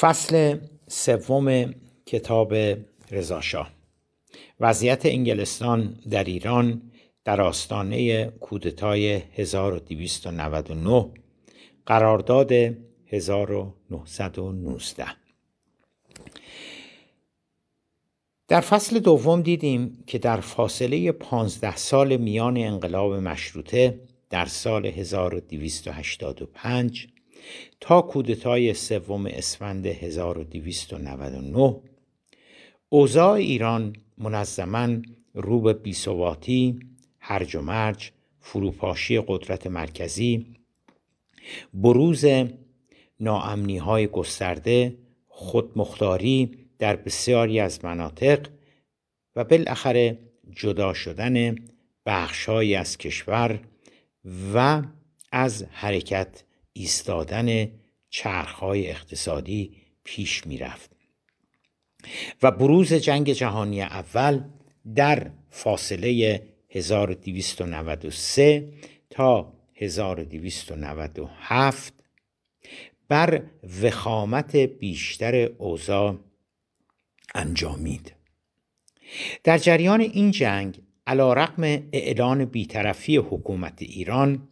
فصل سوم کتاب رضاشاه. وضعیت انگلستان در ایران در آستانه کودتای 1299 قرارداد 1919 در فصل دوم دیدیم که در فاصله پانزده سال میان انقلاب مشروطه در سال 1285 تا کودتای سوم اسفند 1299 اوضاع ایران منظما رو به بیثباتی هرج و مرج فروپاشی قدرت مرکزی بروز ناامنی های گسترده خودمختاری در بسیاری از مناطق و بالاخره جدا شدن بخشهایی از کشور و از حرکت ایستادن چرخهای اقتصادی پیش می‌رفت. و بروز جنگ جهانی اول در فاصله 1293 تا 1297 بر وخامت بیشتر اوضاع انجامید. در جریان این جنگ علا رقم اعلان بیطرفی حکومت ایران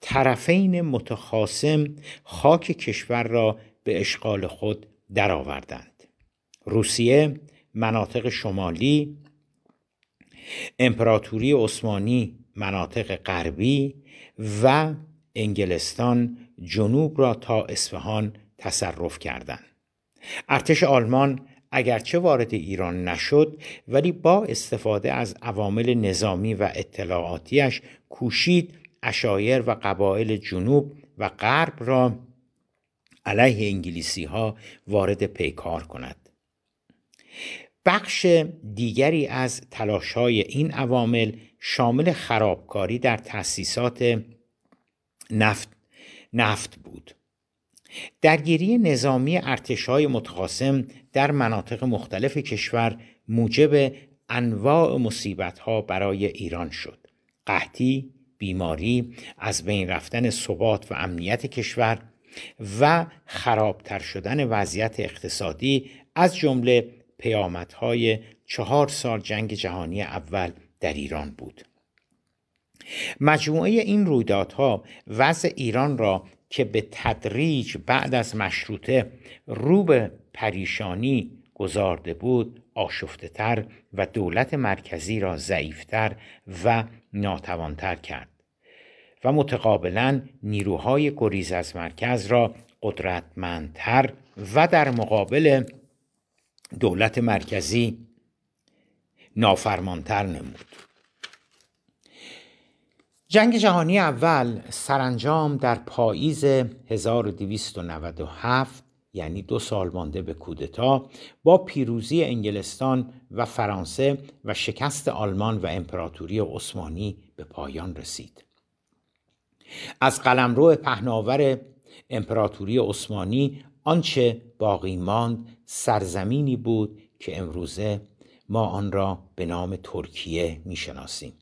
طرفین متخاسم خاک کشور را به اشغال خود درآوردند. روسیه مناطق شمالی امپراتوری عثمانی مناطق غربی و انگلستان جنوب را تا اصفهان تصرف کردند. ارتش آلمان اگرچه وارد ایران نشد ولی با استفاده از عوامل نظامی و اطلاعاتیش کوشید اشایر و قبایل جنوب و غرب را علیه انگلیسی ها وارد پیکار کند. بخش دیگری از تلاش های این عوامل شامل خرابکاری در تأسیسات نفت, نفت بود. درگیری نظامی ارتشهای متخاصم در مناطق مختلف کشور موجب انواع ها برای ایران شد. قحطی بیماری از بین رفتن ثبات و امنیت کشور و خرابتر شدن وضعیت اقتصادی از جمله پیامدهای چهار سال جنگ جهانی اول در ایران بود. مجموعه این رویدادها وضع ایران را که به تدریج بعد از مشروطه رو به پریشانی گذارده بود آشفته تر و دولت مرکزی را ضعیفتر و ناتوانتر کرد و متقابلا نیروهای گریز از مرکز را قدرتمندتر و در مقابل دولت مرکزی نافرمانتر نمود. جنگ جهانی اول سرانجام در پاییز 1297 یعنی دو سال مانده به کودتا با پیروزی انگلستان و فرانسه و شکست آلمان و امپراتوری عثمانی به پایان رسید. از قلمرو پهناور امپراتوری عثمانی آنچه باقی ماند سرزمینی بود که امروزه ما آن را به نام ترکیه می‌شناسیم.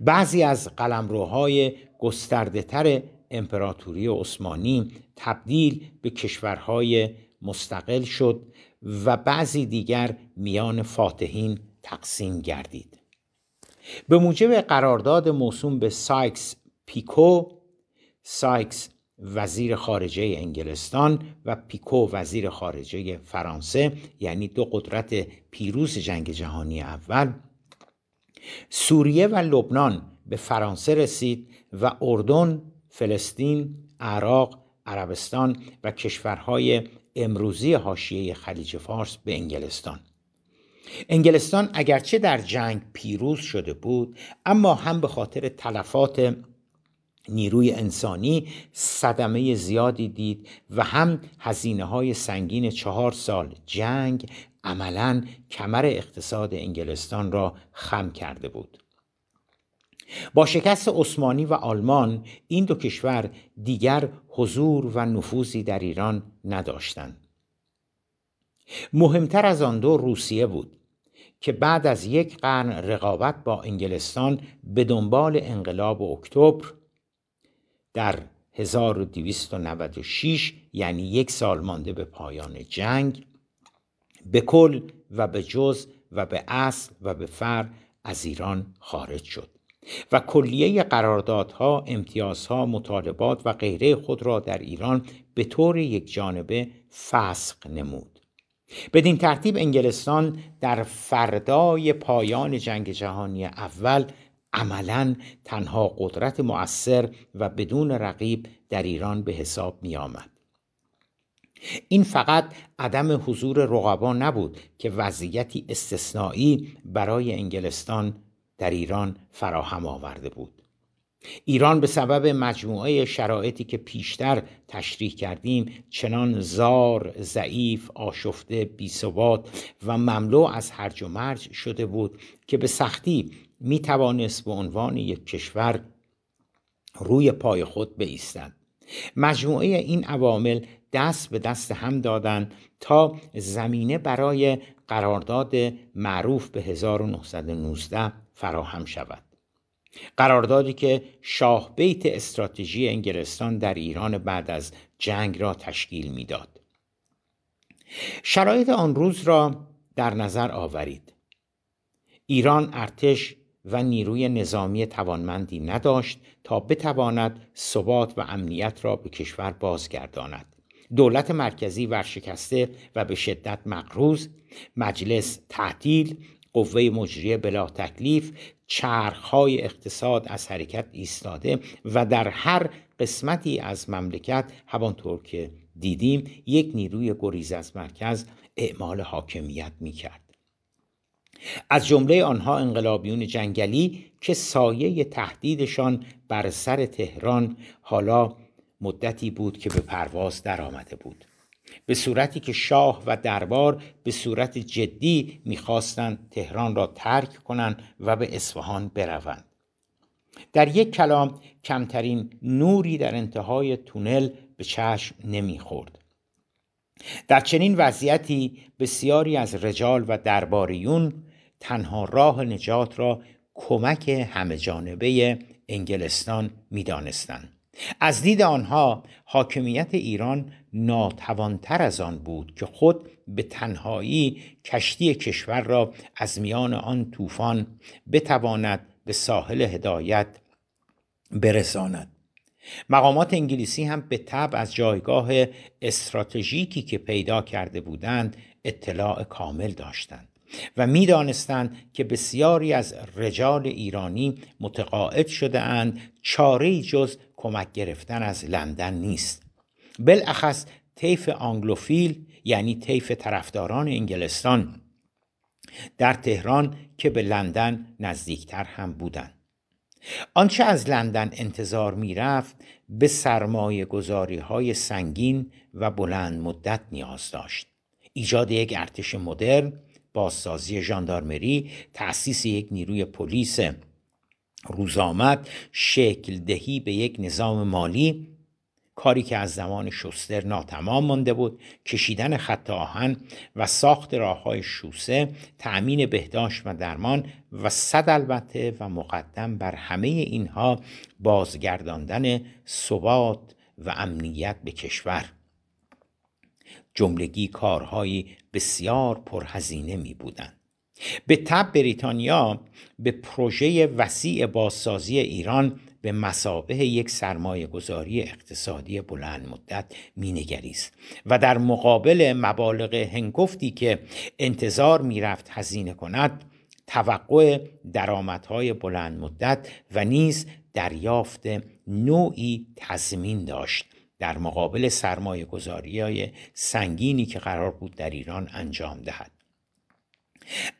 بعضی از قلمروهای گسترده تر امپراتوری عثمانی تبدیل به کشورهای مستقل شد و بعضی دیگر میان فاتحین تقسیم گردید. به موجب قرارداد موسوم به سایکس پیکو سایکس وزیر خارجه انگلستان و پیکو وزیر خارجه فرانسه یعنی دو قدرت پیروز جنگ جهانی اول سوریه و لبنان به فرانسه رسید و اردن، فلسطین، عراق، عربستان و کشورهای امروزی حاشیه خلیج فارس به انگلستان. انگلستان اگرچه در جنگ پیروز شده بود اما هم به خاطر تلفات نیروی انسانی صدمه زیادی دید و هم هزینه های سنگین چهار سال جنگ عملا کمر اقتصاد انگلستان را خم کرده بود. با شکست عثمانی و آلمان این دو کشور دیگر حضور و نفوذی در ایران نداشتند. مهمتر از آن دو روسیه بود که بعد از یک قرن رقابت با انگلستان به دنبال انقلاب اکتبر در 1296 یعنی یک سال مانده به پایان جنگ به کل و به جز و به اصل و به فر از ایران خارج شد. و کلیه قراردادها، امتیازها، مطالبات و غیره خود را در ایران به طور یک جانبه فسق نمود. بدین ترتیب انگلستان در فردای پایان جنگ جهانی اول عملا تنها قدرت مؤثر و بدون رقیب در ایران به حساب می آمد. این فقط عدم حضور رقبا نبود که وضعیتی استثنایی برای انگلستان در ایران فراهم آورده بود. ایران به سبب مجموعه شرایطی که پیشتر تشریح کردیم چنان زار، ضعیف، آشفته، بیثبات و مملو از هرج و مرج شده بود که به سختی می توانست به عنوان یک کشور روی پای خود بایستد. مجموعه این عوامل دست به دست هم دادند تا زمینه برای قرارداد معروف به 1919 فراهم شود. قراردادی که شاه بیت استراتژی انگلستان در ایران بعد از جنگ را تشکیل می‌داد. شرایط آن روز را در نظر آورید. ایران ارتش و نیروی نظامی توانمندی نداشت تا بتواند ثبات و امنیت را به کشور بازگرداند. دولت مرکزی ورشکسته و به شدت مقروض مجلس تعطیل قوه مجریه بلا تکلیف چرخهای اقتصاد از حرکت ایستاده و در هر قسمتی از مملکت همانطور که دیدیم یک نیروی گریز از مرکز اعمال حاکمیت می کرد. از جمله آنها انقلابیون جنگلی که سایه تهدیدشان بر سر تهران حالا مدتی بود که به پرواز درآمده بود به صورتی که شاه و دربار به صورت جدی می‌خواستند تهران را ترک کنند و به اصفهان بروند. در یک کلام کمترین نوری در انتهای تونل به چشم نمی‌خورد. در چنین وضعیتی بسیاری از رجال و درباریون تنها راه نجات را کمک همه جانبه انگلستان می‌دانستند. از دید آنها حاکمیت ایران ناتوانتر از آن بود که خود به تنهایی کشتی کشور را از میان آن طوفان بتواند به ساحل هدایت برساند. مقامات انگلیسی هم به تبع از جایگاه استراتژیکی که پیدا کرده بودند اطلاع کامل داشتند و می‌دانستند که بسیاری از رجال ایرانی متقاعد شده اند چاره جز کمک گرفتن از لندن نیست. بالاخص طیف آنگلوفیل یعنی طیف طرفداران انگلستان در تهران که به لندن نزدیکتر هم بودند آنچه از لندن انتظار می‌رفت به سرمایه گذاری های سنگین و بلند مدت نیاز داشت. ایجاد یک ارتش مدرن بازسازی ژاندارمری تأسیس یک نیروی پلیس روزآمد شکل دهی به یک نظام مالی کاری که از زمان شستر ناتمام مانده بود کشیدن خط آهن و ساخت راه های شوسه تأمین بهداشت و درمان و صد البته و مقدم بر همه اینها بازگرداندن ثبات و امنیت به کشور جملگی کارهایی بسیار پرهزینه می بودند. به تب بریتانیا به پروژه وسیع بازسازی ایران به مسابه یک سرمایه گذاری اقتصادی بلند مدت مینگریست و در مقابل مبالغ هنگفتی که انتظار می‌رفت هزینه کند توقع درآمدهای بلند مدت و نیز دریافت نوعی تضمین داشت در مقابل سرمایه گذاری های سنگینی که قرار بود در ایران انجام دهد.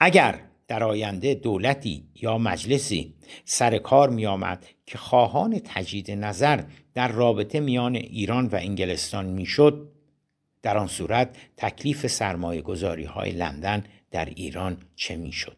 اگر در آینده دولتی یا مجلسی سر کار می آمد که خواهان تجدید نظر در رابطه میان ایران و انگلستان می‌شد در آن صورت تکلیف سرمایه گذاری های لندن در ایران چه می‌شد؟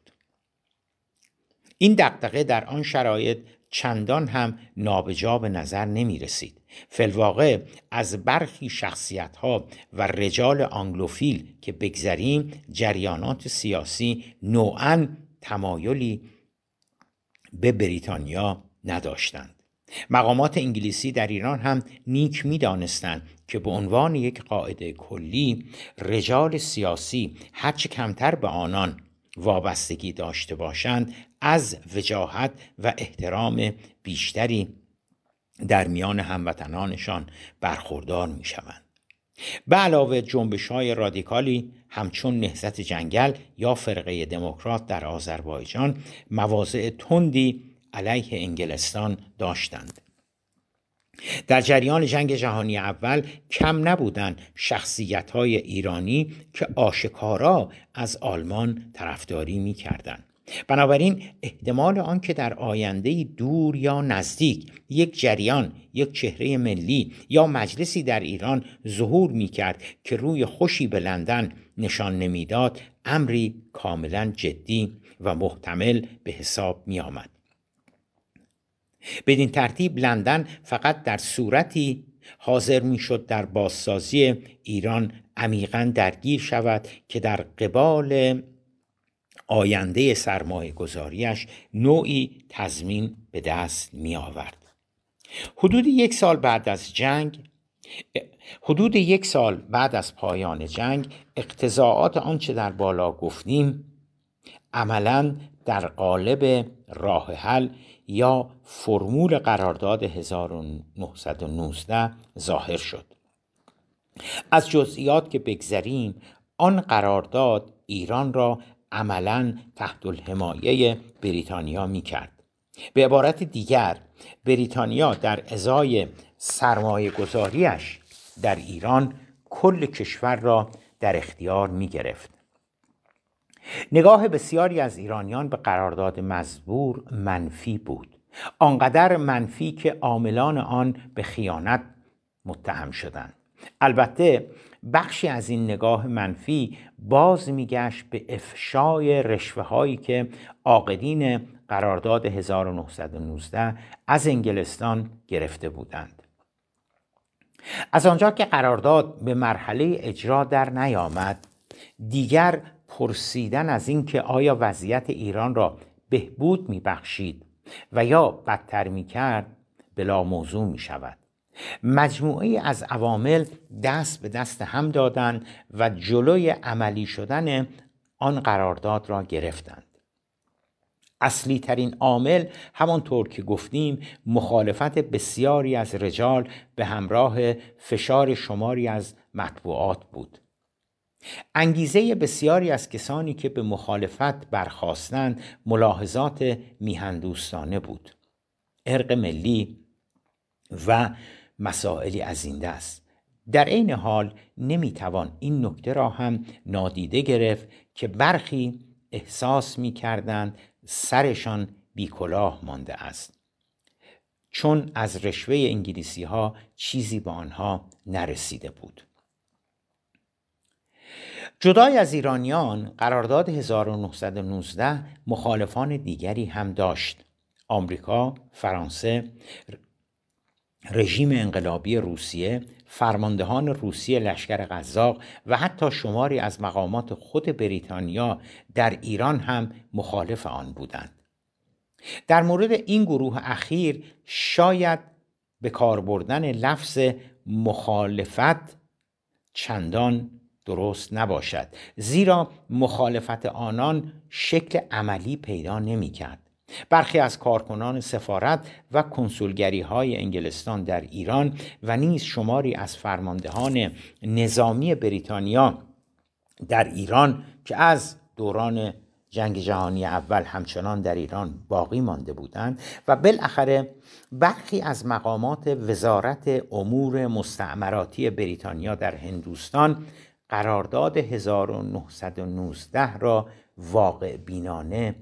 این دقدقه در آن شرایط چندان هم نابجا به نظر نمی رسید فلواقع از برخی شخصیت ها و رجال آنگلوفیل که بگذریم جریانات سیاسی نوعا تمایلی به بریتانیا نداشتند. مقامات انگلیسی در ایران هم نیک می که به عنوان یک قاعده کلی رجال سیاسی هرچه کمتر به آنان وابستگی داشته باشند از وجاهت و احترام بیشتری در میان هموطنانشان برخوردار می شوند. به علاوه جنبش های رادیکالی همچون نهزت جنگل یا فرقه دموکرات در آذربایجان مواضع تندی علیه انگلستان داشتند در جریان جنگ جهانی اول کم نبودند شخصیت های ایرانی که آشکارا از آلمان طرفداری می کردن. بنابراین احتمال آنکه در آینده دور یا نزدیک یک جریان یک چهره ملی یا مجلسی در ایران ظهور می کرد که روی خوشی به لندن نشان نمی‌داد امری کاملا جدی و محتمل به حساب می آمد. بدین ترتیب لندن فقط در صورتی حاضر می‌شد در بازسازی ایران عمیقا درگیر شود که در قبال آینده سرمایه گذاریش نوعی تضمین به دست می آورد. حدود یک سال بعد از جنگ حدود یک سال بعد از پایان جنگ اقتضاعات آنچه در بالا گفتیم عملا در قالب راه حل یا فرمول قرارداد 1919 ظاهر شد. از جزئیات که بگذریم آن قرارداد ایران را عملا تحت الحمایه بریتانیا می کرد به عبارت دیگر بریتانیا در ازای سرمایه گذاریش در ایران کل کشور را در اختیار می گرفت نگاه بسیاری از ایرانیان به قرارداد مزبور منفی بود. آنقدر منفی که عاملان آن به خیانت متهم شدند. البته بخشی از این نگاه منفی باز میگشت به افشای رشوه هایی که عاقدین قرارداد 1919 از انگلستان گرفته بودند. از آنجا که قرارداد به مرحله اجرا در نیامد دیگر پرسیدن از اینکه آیا وضعیت ایران را بهبود میبخشید و یا بدتر می‌کرد بلا موضوع می شود مجموعه از عوامل دست به دست هم دادند و جلوی عملی شدن آن قرارداد را گرفتند. اصلی ترین عامل همانطور که گفتیم مخالفت بسیاری از رجال به همراه فشار شماری از مطبوعات بود. انگیزه بسیاری از کسانی که به مخالفت برخواستند ملاحظات میهندوستانه بود. ارق ملی و مسائلی از این دست. در عین حال نمی‌توان این نکته را هم نادیده گرفت که برخی احساس می‌کردند سرشان بیکلاه مانده است. چون از رشوه انگلیسی ها چیزی به آنها نرسیده بود. جدای از ایرانیان قرارداد 1919 مخالفان دیگری هم داشت آمریکا، فرانسه، رژیم انقلابی روسیه، فرماندهان روسیه لشکر قزاق و حتی شماری از مقامات خود بریتانیا در ایران هم مخالف آن بودند. در مورد این گروه اخیر شاید به کار بردن لفظ مخالفت چندان درست نباشد. زیرا مخالفت آنان شکل عملی پیدا نمی کرد برخی از کارکنان سفارت و کنسولگری های انگلستان در ایران و نیز شماری از فرماندهان نظامی بریتانیا در ایران که از دوران جنگ جهانی اول همچنان در ایران باقی مانده بودند و بالاخره برخی از مقامات وزارت امور مستعمراتی بریتانیا در هندوستان قرارداد 1919 را واقع بینانه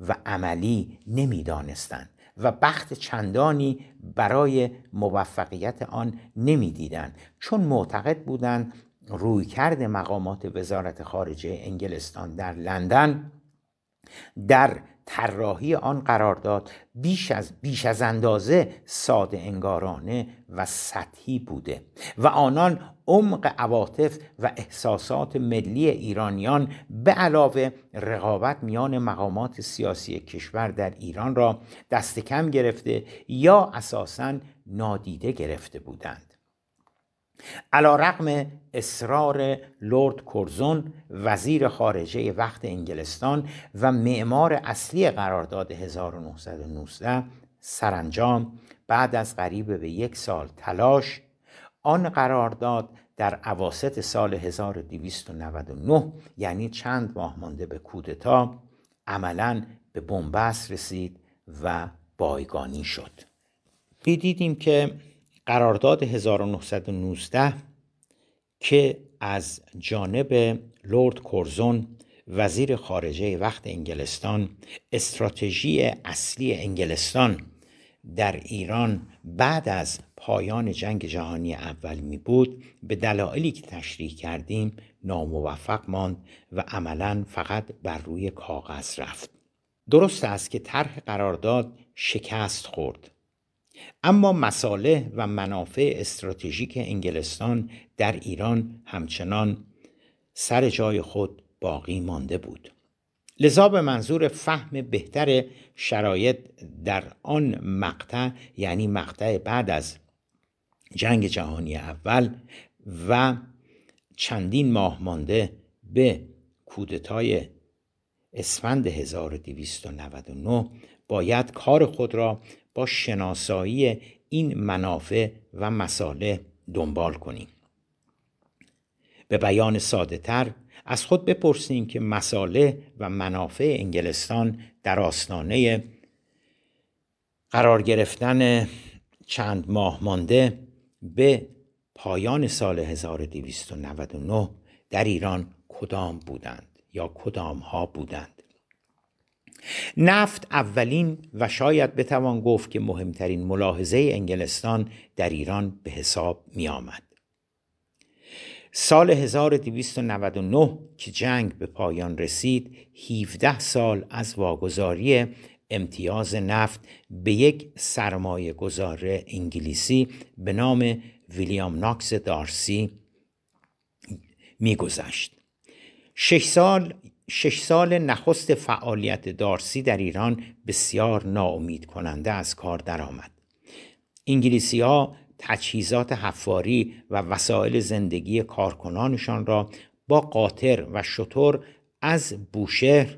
و عملی نمی‌دانستند و بخت چندانی برای موفقیت آن نمی‌دیدند چون معتقد بودند رویکرد مقامات وزارت خارجه انگلستان در لندن در طراحی آن قرارداد بیش از بیش از اندازه ساده انگارانه و سطحی بوده و آنان عمق عواطف و احساسات ملی ایرانیان به علاوه رقابت میان مقامات سیاسی کشور در ایران را دست کم گرفته یا اساسا نادیده گرفته بودند. علا رقم اصرار لورد کورزون وزیر خارجه وقت انگلستان و معمار اصلی قرارداد 1919 سرانجام بعد از قریب به یک سال تلاش آن قرارداد در عواست سال 1299 یعنی چند ماه مانده به کودتا عملا به بنبست رسید و بایگانی شد. دیدیم که قرارداد 1919 که از جانب لورد کورزون وزیر خارجه وقت انگلستان استراتژی اصلی انگلستان در ایران بعد از پایان جنگ جهانی اول می بود به دلایلی که تشریح کردیم ناموفق ماند و عملا فقط بر روی کاغذ رفت. درست است که طرح قرارداد شکست خورد. اما مصالح و منافع استراتژیک انگلستان در ایران همچنان سر جای خود باقی مانده بود. لذا به منظور فهم بهتر شرایط در آن مقطع یعنی مقطع بعد از جنگ جهانی اول و چندین ماه مانده به کودتای اسفند 1299 باید کار خود را با شناسایی این منافع و مصالح دنبال کنیم. به بیان ساده تر از خود بپرسیم که مصالح و منافع انگلستان در آستانه قرار گرفتن چند ماه مانده به پایان سال 1299 در ایران کدام بودند یا کدام ها بودند نفت اولین و شاید بتوان گفت که مهمترین ملاحظه انگلستان در ایران به حساب می آمد. سال 1299 که جنگ به پایان رسید 17 سال از واگذاری امتیاز نفت به یک سرمایه گذار انگلیسی به نام ویلیام ناکس دارسی میگذشت شش سال شش سال نخست فعالیت دارسی در ایران بسیار ناامید کننده از کار درآمد. انگلیسی ها تجهیزات حفاری و وسایل زندگی کارکنانشان را با قاطر و شطور از بوشهر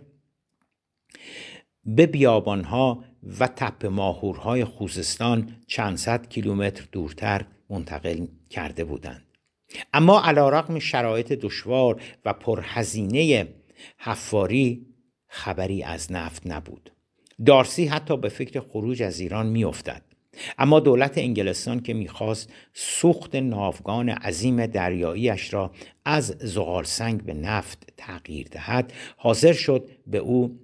به بیابانها و تپ ماهورهای خوزستان چند صد کیلومتر دورتر منتقل کرده بودند. اما علیرغم شرایط دشوار و پرهزینه حفاری خبری از نفت نبود. دارسی حتی به فکر خروج از ایران میافتد. اما دولت انگلستان که می‌خواست سوخت ناوگان عظیم دریاییش را از زغال سنگ به نفت تغییر دهد حاضر شد به او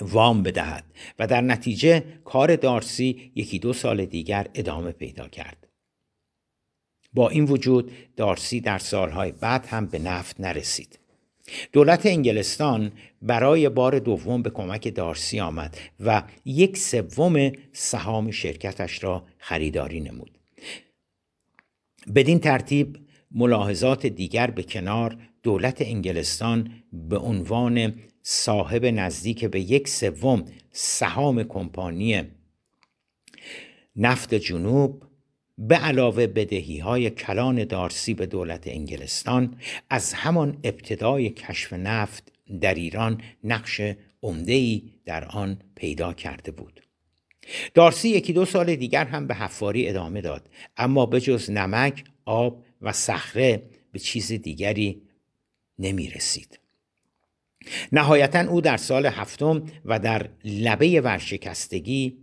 وام بدهد و در نتیجه کار دارسی یکی دو سال دیگر ادامه پیدا کرد. با این وجود دارسی در سالهای بعد هم به نفت نرسید. دولت انگلستان برای بار دوم به کمک دارسی آمد و یک سوم سهام شرکتش را خریداری نمود. بدین ترتیب ملاحظات دیگر به کنار دولت انگلستان به عنوان صاحب نزدیک به یک سوم سهام کمپانی نفت جنوب به علاوه بدهی های کلان دارسی به دولت انگلستان از همان ابتدای کشف نفت در ایران نقش ای در آن پیدا کرده بود دارسی یکی دو سال دیگر هم به حفاری ادامه داد اما به جز نمک، آب و صخره به چیز دیگری نمی رسید. نهایتا او در سال هفتم و در لبه ورشکستگی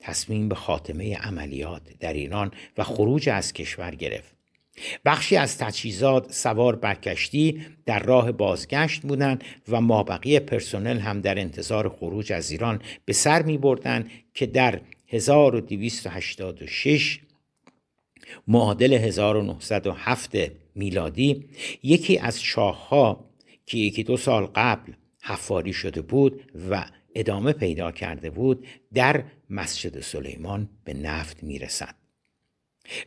تصمیم به خاتمه عملیات در ایران و خروج از کشور گرفت. بخشی از تجهیزات سوار بر کشتی در راه بازگشت بودند و مابقی پرسنل هم در انتظار خروج از ایران به سر می بردن که در 1286 معادل 1907 میلادی یکی از شاهها که یکی دو سال قبل حفاری شده بود و ادامه پیدا کرده بود در مسجد سلیمان به نفت می‌رسد.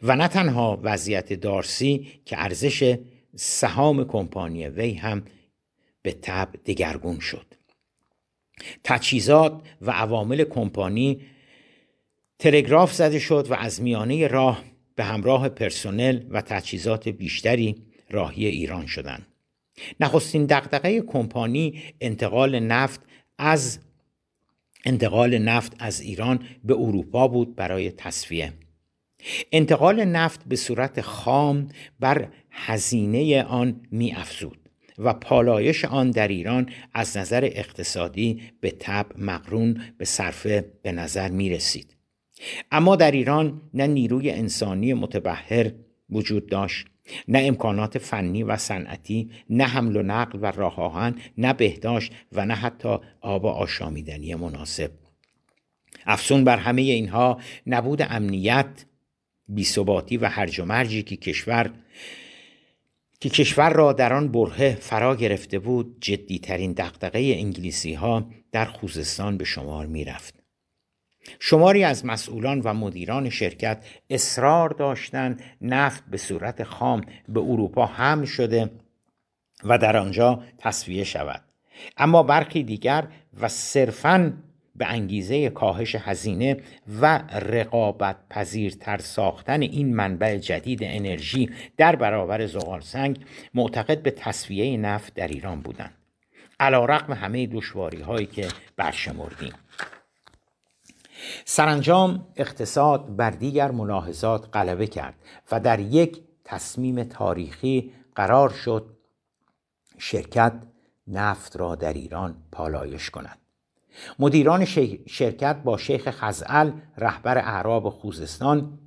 و نه تنها وضعیت دارسی که ارزش سهام کمپانی وی هم به تب دگرگون شد. تجهیزات و عوامل کمپانی تلگراف زده شد و از میانه راه به همراه پرسنل و تجهیزات بیشتری راهی ایران شدند. نخستین دقدقه کمپانی انتقال نفت از انتقال نفت از ایران به اروپا بود برای تصفیه انتقال نفت به صورت خام بر هزینه آن می افزود و پالایش آن در ایران از نظر اقتصادی به تب مقرون به صرفه به نظر می رسید. اما در ایران نه نیروی انسانی متبهر وجود داشت نه امکانات فنی و صنعتی نه حمل و نقل و راه آهن نه بهداشت و نه حتی آب آشامیدنی مناسب افسون بر همه اینها نبود امنیت بیثباتی و هرج و مرجی که کشور که کشور را در آن برهه فرا گرفته بود جدیترین دقدقه انگلیسی ها در خوزستان به شمار می رفت. شماری از مسئولان و مدیران شرکت اصرار داشتند نفت به صورت خام به اروپا حمل شده و در آنجا تصویه شود. اما برخی دیگر و صرفاً به انگیزه کاهش هزینه و رقابت پذیرتر ساختن این منبع جدید انرژی در برابر زغال سنگ معتقد به تصویه نفت در ایران بودند. علا رقم همه دشواری هایی که برشمردیم. سرانجام اقتصاد بر دیگر ملاحظات غلبه کرد و در یک تصمیم تاریخی قرار شد شرکت نفت را در ایران پالایش کند مدیران شرکت با شیخ خزعل رهبر اعراب خوزستان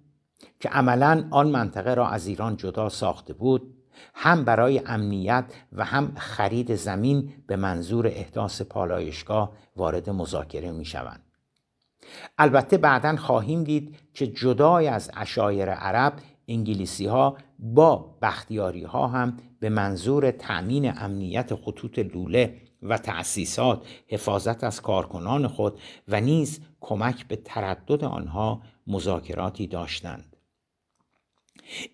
که عملا آن منطقه را از ایران جدا ساخته بود هم برای امنیت و هم خرید زمین به منظور احداث پالایشگاه وارد مذاکره می شوند. البته بعدا خواهیم دید که جدای از اشایر عرب انگلیسی ها با بختیاری ها هم به منظور تأمین امنیت خطوط لوله و تأسیسات حفاظت از کارکنان خود و نیز کمک به تردد آنها مذاکراتی داشتند.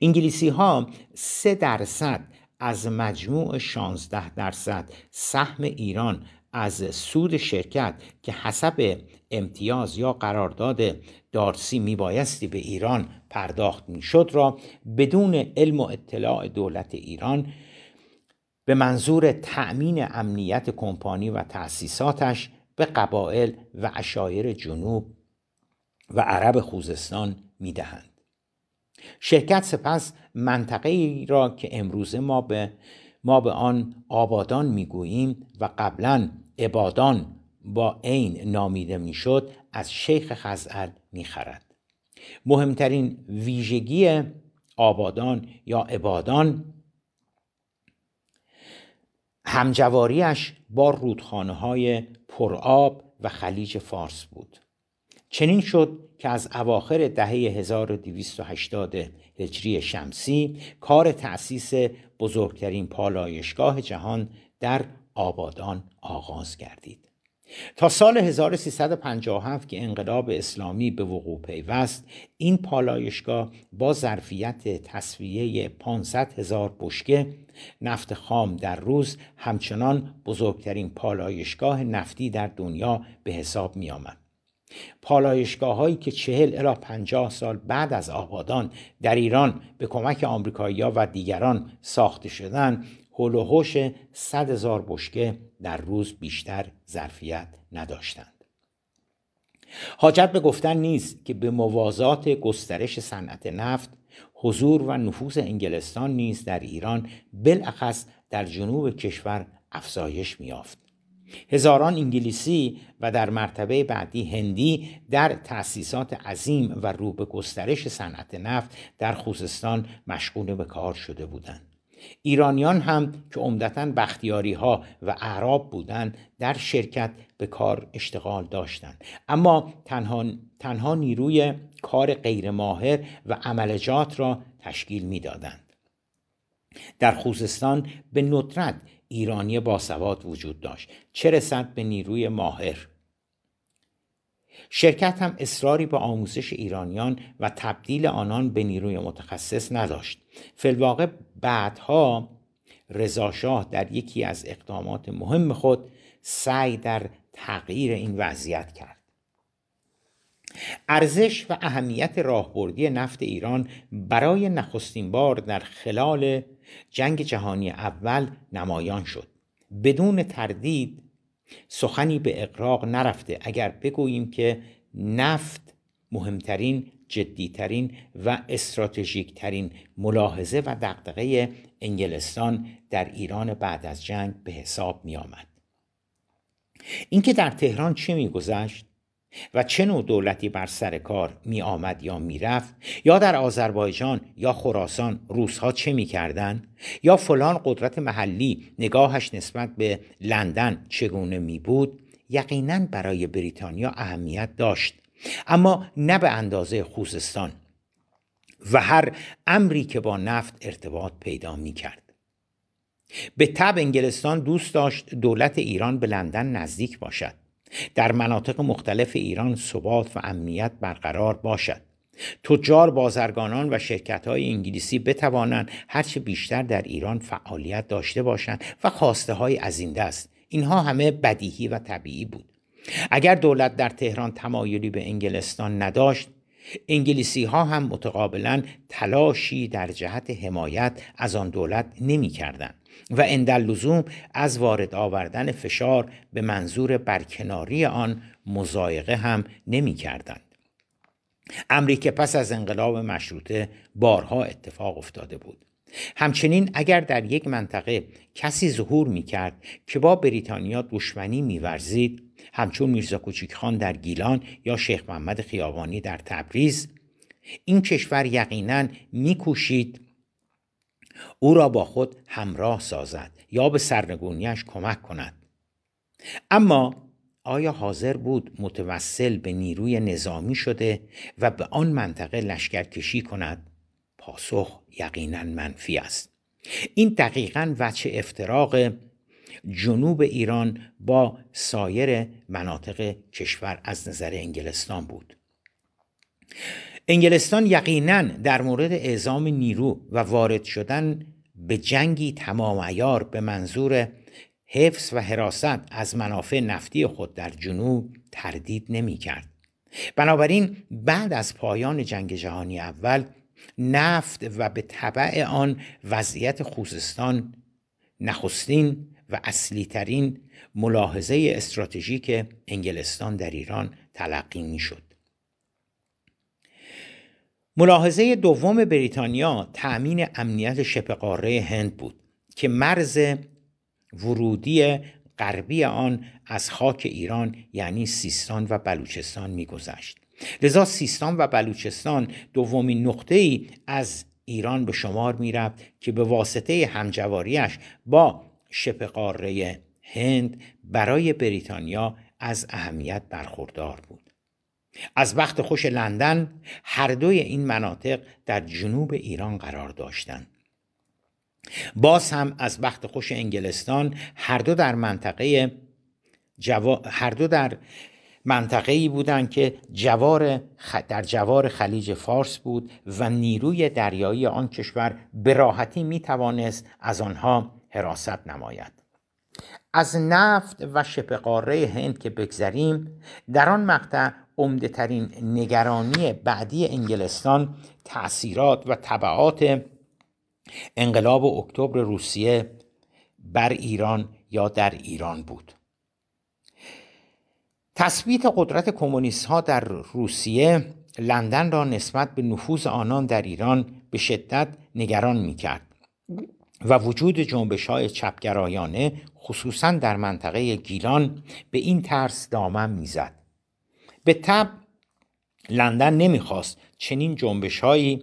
انگلیسی ها سه درصد از مجموع 16 درصد سهم ایران از سود شرکت که حسب امتیاز یا قرارداد دارسی میبایستی به ایران پرداخت می‌شد را بدون علم و اطلاع دولت ایران به منظور تأمین امنیت کمپانی و تأسیساتش به قبایل و اشایر جنوب و عرب خوزستان می‌دهند. شرکت سپس منطقه ای را که امروزه ما به ما به آن آبادان می‌گوییم و قبلا عبادان با عین نامیده می‌شد از شیخ خزعل می‌خرد. مهمترین ویژگی آبادان یا عبادان همجواریش با رودخانه های پرآب و خلیج فارس بود. چنین شد که از اواخر دهه 1280 هجری شمسی کار تأسیس بزرگترین پالایشگاه جهان در آبادان آغاز گردید. تا سال 1357 که انقلاب اسلامی به وقوع پیوست این پالایشگاه با ظرفیت تصویه 500 هزار بشکه نفت خام در روز همچنان بزرگترین پالایشگاه نفتی در دنیا به حساب می آمد. پالایشگاه هایی که چهل الا پنجاه سال بعد از آبادان در ایران به کمک آمریکایی و دیگران ساخته شدن هول و هوش صد هزار بشکه در روز بیشتر ظرفیت نداشتند. حاجت به گفتن نیست که به موازات گسترش صنعت نفت حضور و نفوذ انگلستان نیز در ایران بالاخص در جنوب کشور افزایش میافت هزاران انگلیسی و در مرتبه بعدی هندی در تأسیسات عظیم و رو به گسترش صنعت نفت در خوزستان مشغول به کار شده بودند. ایرانیان هم که عمدتا بختیاری ها و اعراب بودند در شرکت به کار اشتغال داشتند. اما تنها, تنها نیروی کار غیرماهر و عملجات را تشکیل می‌دادند. در خوزستان به ندرت ایرانی باسواد وجود داشت. چه رسد به نیروی ماهر؟ شرکت هم اصراری به آموزش ایرانیان و تبدیل آنان به نیروی متخصص نداشت. فلواقع بعدها رضاشاه در یکی از اقدامات مهم خود سعی در تغییر این وضعیت کرد. ارزش و اهمیت راهبردی نفت ایران برای نخستین بار در خلال جنگ جهانی اول نمایان شد. بدون تردید سخنی به اقراق نرفته. اگر بگوییم که نفت مهمترین جدیترین و استراتژیکترین ملاحظه و دقدقه انگلستان در ایران بعد از جنگ به حساب می آمد. اینکه در تهران چه میگذشت و چه نوع دولتی بر سر کار می آمد یا می رفت یا در آذربایجان یا خراسان روسها چه می کردن یا فلان قدرت محلی نگاهش نسبت به لندن چگونه می بود یقینا برای بریتانیا اهمیت داشت اما نه به اندازه خوزستان و هر امری که با نفت ارتباط پیدا می کرد به تب انگلستان دوست داشت دولت ایران به لندن نزدیک باشد. در مناطق مختلف ایران ثبات و امنیت برقرار باشد. تجار بازرگانان و شرکت های انگلیسی بتوانند هرچه بیشتر در ایران فعالیت داشته باشند و خواسته های از این دست. اینها همه بدیهی و طبیعی بود. اگر دولت در تهران تمایلی به انگلستان نداشت انگلیسی ها هم متقابلا تلاشی در جهت حمایت از آن دولت نمی کردن و اندل لزوم از وارد آوردن فشار به منظور برکناری آن مزایقه هم نمی که پس از انقلاب مشروطه بارها اتفاق افتاده بود. همچنین اگر در یک منطقه کسی ظهور می کرد که با بریتانیا دشمنی میورزید همچون میرزا کوچیک خان در گیلان یا شیخ محمد خیابانی در تبریز. این کشور یقینا میکوشید. او را با خود همراه سازد یا به سرنگونیش کمک کند. اما آیا حاضر بود متوسل به نیروی نظامی شده و به آن منطقه لشکرکشی کند؟ پاسخ یقینا منفی است. این دقیقا وچه افتراق جنوب ایران با سایر مناطق کشور از نظر انگلستان بود انگلستان یقینا در مورد اعزام نیرو و وارد شدن به جنگی تمام ایار به منظور حفظ و حراست از منافع نفتی خود در جنوب تردید نمی کرد. بنابراین بعد از پایان جنگ جهانی اول نفت و به طبع آن وضعیت خوزستان نخستین و اصلی ترین ملاحظه استراتژیک انگلستان در ایران تلقی می شد. ملاحظه دوم بریتانیا تأمین امنیت شبه قاره هند بود که مرز ورودی غربی آن از خاک ایران یعنی سیستان و بلوچستان میگذشت لذا سیستان و بلوچستان دومین نقطه ای از ایران به شمار می‌رفت که به واسطه همجواریش با شبه قاره هند برای بریتانیا از اهمیت برخوردار بود. از وقت خوش لندن هر دوی این مناطق در جنوب ایران قرار داشتند. باز هم از وقت خوش انگلستان هر دو در منطقه جوا... هر دو در منطقه ای بودند که جوار در جوار خلیج فارس بود و نیروی دریایی آن کشور به راحتی می توانست از آنها حراست نماید. از نفت و شبه هند که بگذریم در آن مقطع عمده ترین نگرانی بعدی انگلستان تأثیرات و طبعات انقلاب اکتبر روسیه بر ایران یا در ایران بود. تثبیت قدرت کمونیست ها در روسیه لندن را نسبت به نفوذ آنان در ایران به شدت نگران می کرد و وجود جنبش های چپگرایانه خصوصا در منطقه گیلان به این ترس دامن می‌زد. به تب لندن نمی‌خواست چنین جنبش هایی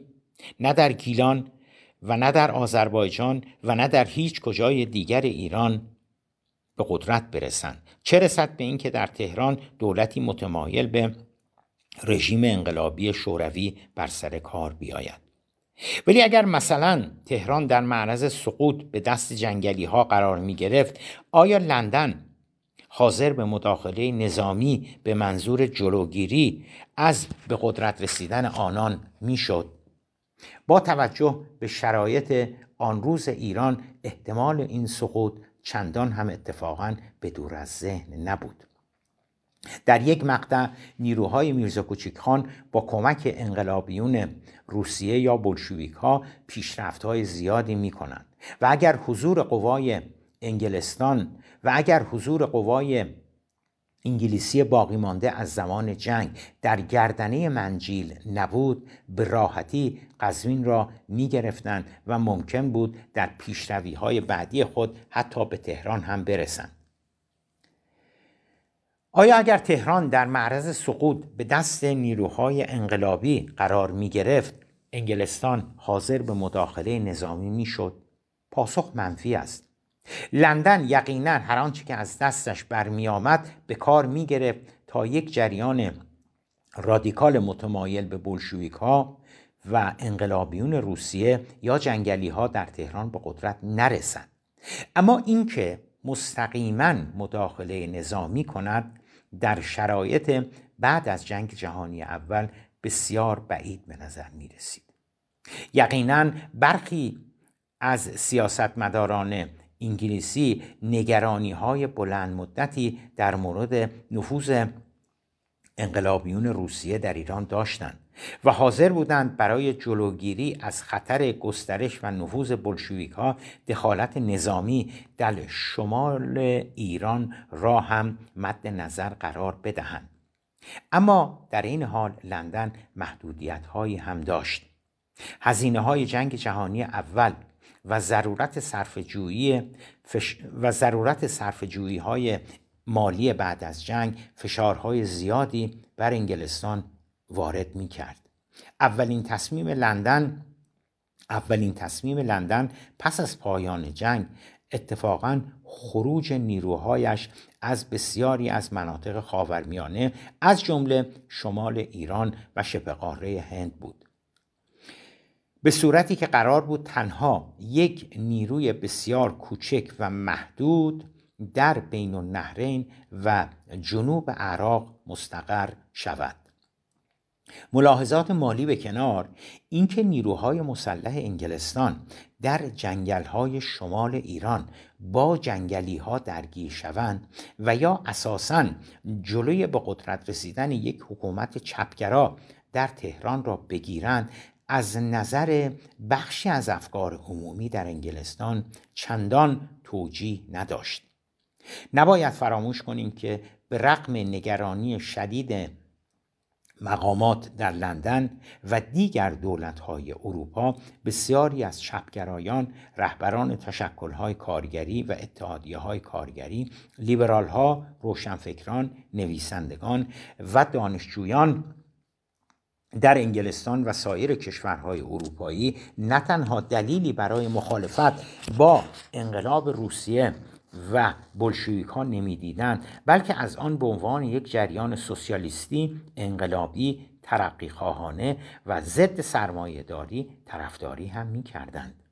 نه در گیلان و نه در آذربایجان و نه در هیچ کجای دیگر ایران به قدرت برسند. چه رسد به اینکه در تهران دولتی متمایل به رژیم انقلابی شوروی بر سر کار بیاید؟ ولی اگر مثلا تهران در معرض سقوط به دست جنگلی ها قرار می گرفت آیا لندن حاضر به مداخله نظامی به منظور جلوگیری از به قدرت رسیدن آنان می‌شد؟ با توجه به شرایط آن روز ایران احتمال این سقوط چندان هم اتفاقا به دور از ذهن نبود. در یک مقطع نیروهای میرزا کوچیک خان با کمک انقلابیون روسیه یا بلشویک ها پیشرفت های زیادی می کنند و اگر حضور قوای انگلستان و اگر حضور قوای انگلیسی باقی مانده از زمان جنگ در گردنه منجیل نبود به راحتی قزوین را می گرفتند و ممکن بود در پیشروی های بعدی خود حتی به تهران هم برسند. آیا اگر تهران در معرض سقوط به دست نیروهای انقلابی قرار می گرفت انگلستان حاضر به مداخله نظامی می شد؟ پاسخ منفی است لندن یقینا هر آنچه که از دستش برمی آمد به کار می گرفت تا یک جریان رادیکال متمایل به بلشویک ها و انقلابیون روسیه یا جنگلی ها در تهران به قدرت نرسند اما اینکه مستقیما مداخله نظامی کند در شرایط بعد از جنگ جهانی اول بسیار بعید به نظر می رسید یقینا برخی از سیاستمداران انگلیسی نگرانی های بلند مدتی در مورد نفوذ انقلابیون روسیه در ایران داشتند. و حاضر بودند برای جلوگیری از خطر گسترش و نفوذ بلشویک ها دخالت نظامی در شمال ایران را هم مد نظر قرار بدهند. اما در این حال لندن محدودیت هایی هم داشت. هزینه های جنگ جهانی اول و ضرورت صرف فش... و ضرورت صرف های مالی بعد از جنگ فشارهای زیادی بر انگلستان وارد می کرد. اولین تصمیم لندن اولین تصمیم لندن پس از پایان جنگ اتفاقا خروج نیروهایش از بسیاری از مناطق خاورمیانه از جمله شمال ایران و شبه قاره هند بود به صورتی که قرار بود تنها یک نیروی بسیار کوچک و محدود در بین النهرین و جنوب عراق مستقر شود ملاحظات مالی به کنار اینکه نیروهای مسلح انگلستان در جنگلهای شمال ایران با جنگلی ها درگیر شوند و یا اساساً جلوی به قدرت رسیدن یک حکومت چپگرا در تهران را بگیرند از نظر بخشی از افکار عمومی در انگلستان چندان توجیه نداشت. نباید فراموش کنیم که به رغم نگرانی شدید مقامات در لندن و دیگر دولت‌های اروپا بسیاری از چپگرایان رهبران تشکل‌های کارگری و اتحادیه‌های کارگری لیبرال‌ها روشنفکران نویسندگان و دانشجویان در انگلستان و سایر کشورهای اروپایی نه تنها دلیلی برای مخالفت با انقلاب روسیه و بلشویک ها نمی‌دیدند بلکه از آن به عنوان یک جریان سوسیالیستی انقلابی ترقی خواهانه و ضد سرمایه داری طرفداری هم می کردند.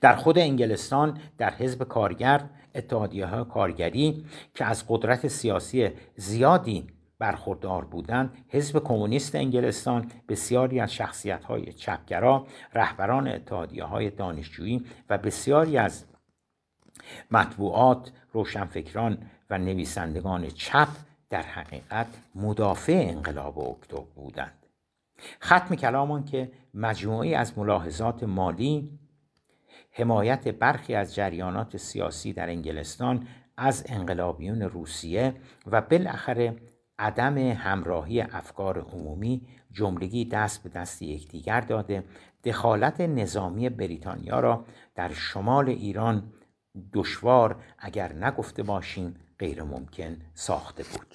در خود انگلستان در حزب کارگر اتحادیه های کارگری که از قدرت سیاسی زیادی برخوردار بودند حزب کمونیست انگلستان بسیاری از شخصیت های چپگرا رهبران اتحادیه های دانشجویی و بسیاری از مطبوعات روشنفکران و نویسندگان چپ در حقیقت مدافع انقلاب اکتبر بودند. ختم کلامان که مجموعی از ملاحظات مالی حمایت برخی از جریانات سیاسی در انگلستان از انقلابیون روسیه و بالاخره عدم همراهی افکار عمومی جملگی دست به دست یکدیگر داده دخالت نظامی بریتانیا را در شمال ایران دشوار اگر نگفته باشیم غیر ممکن ساخته بود.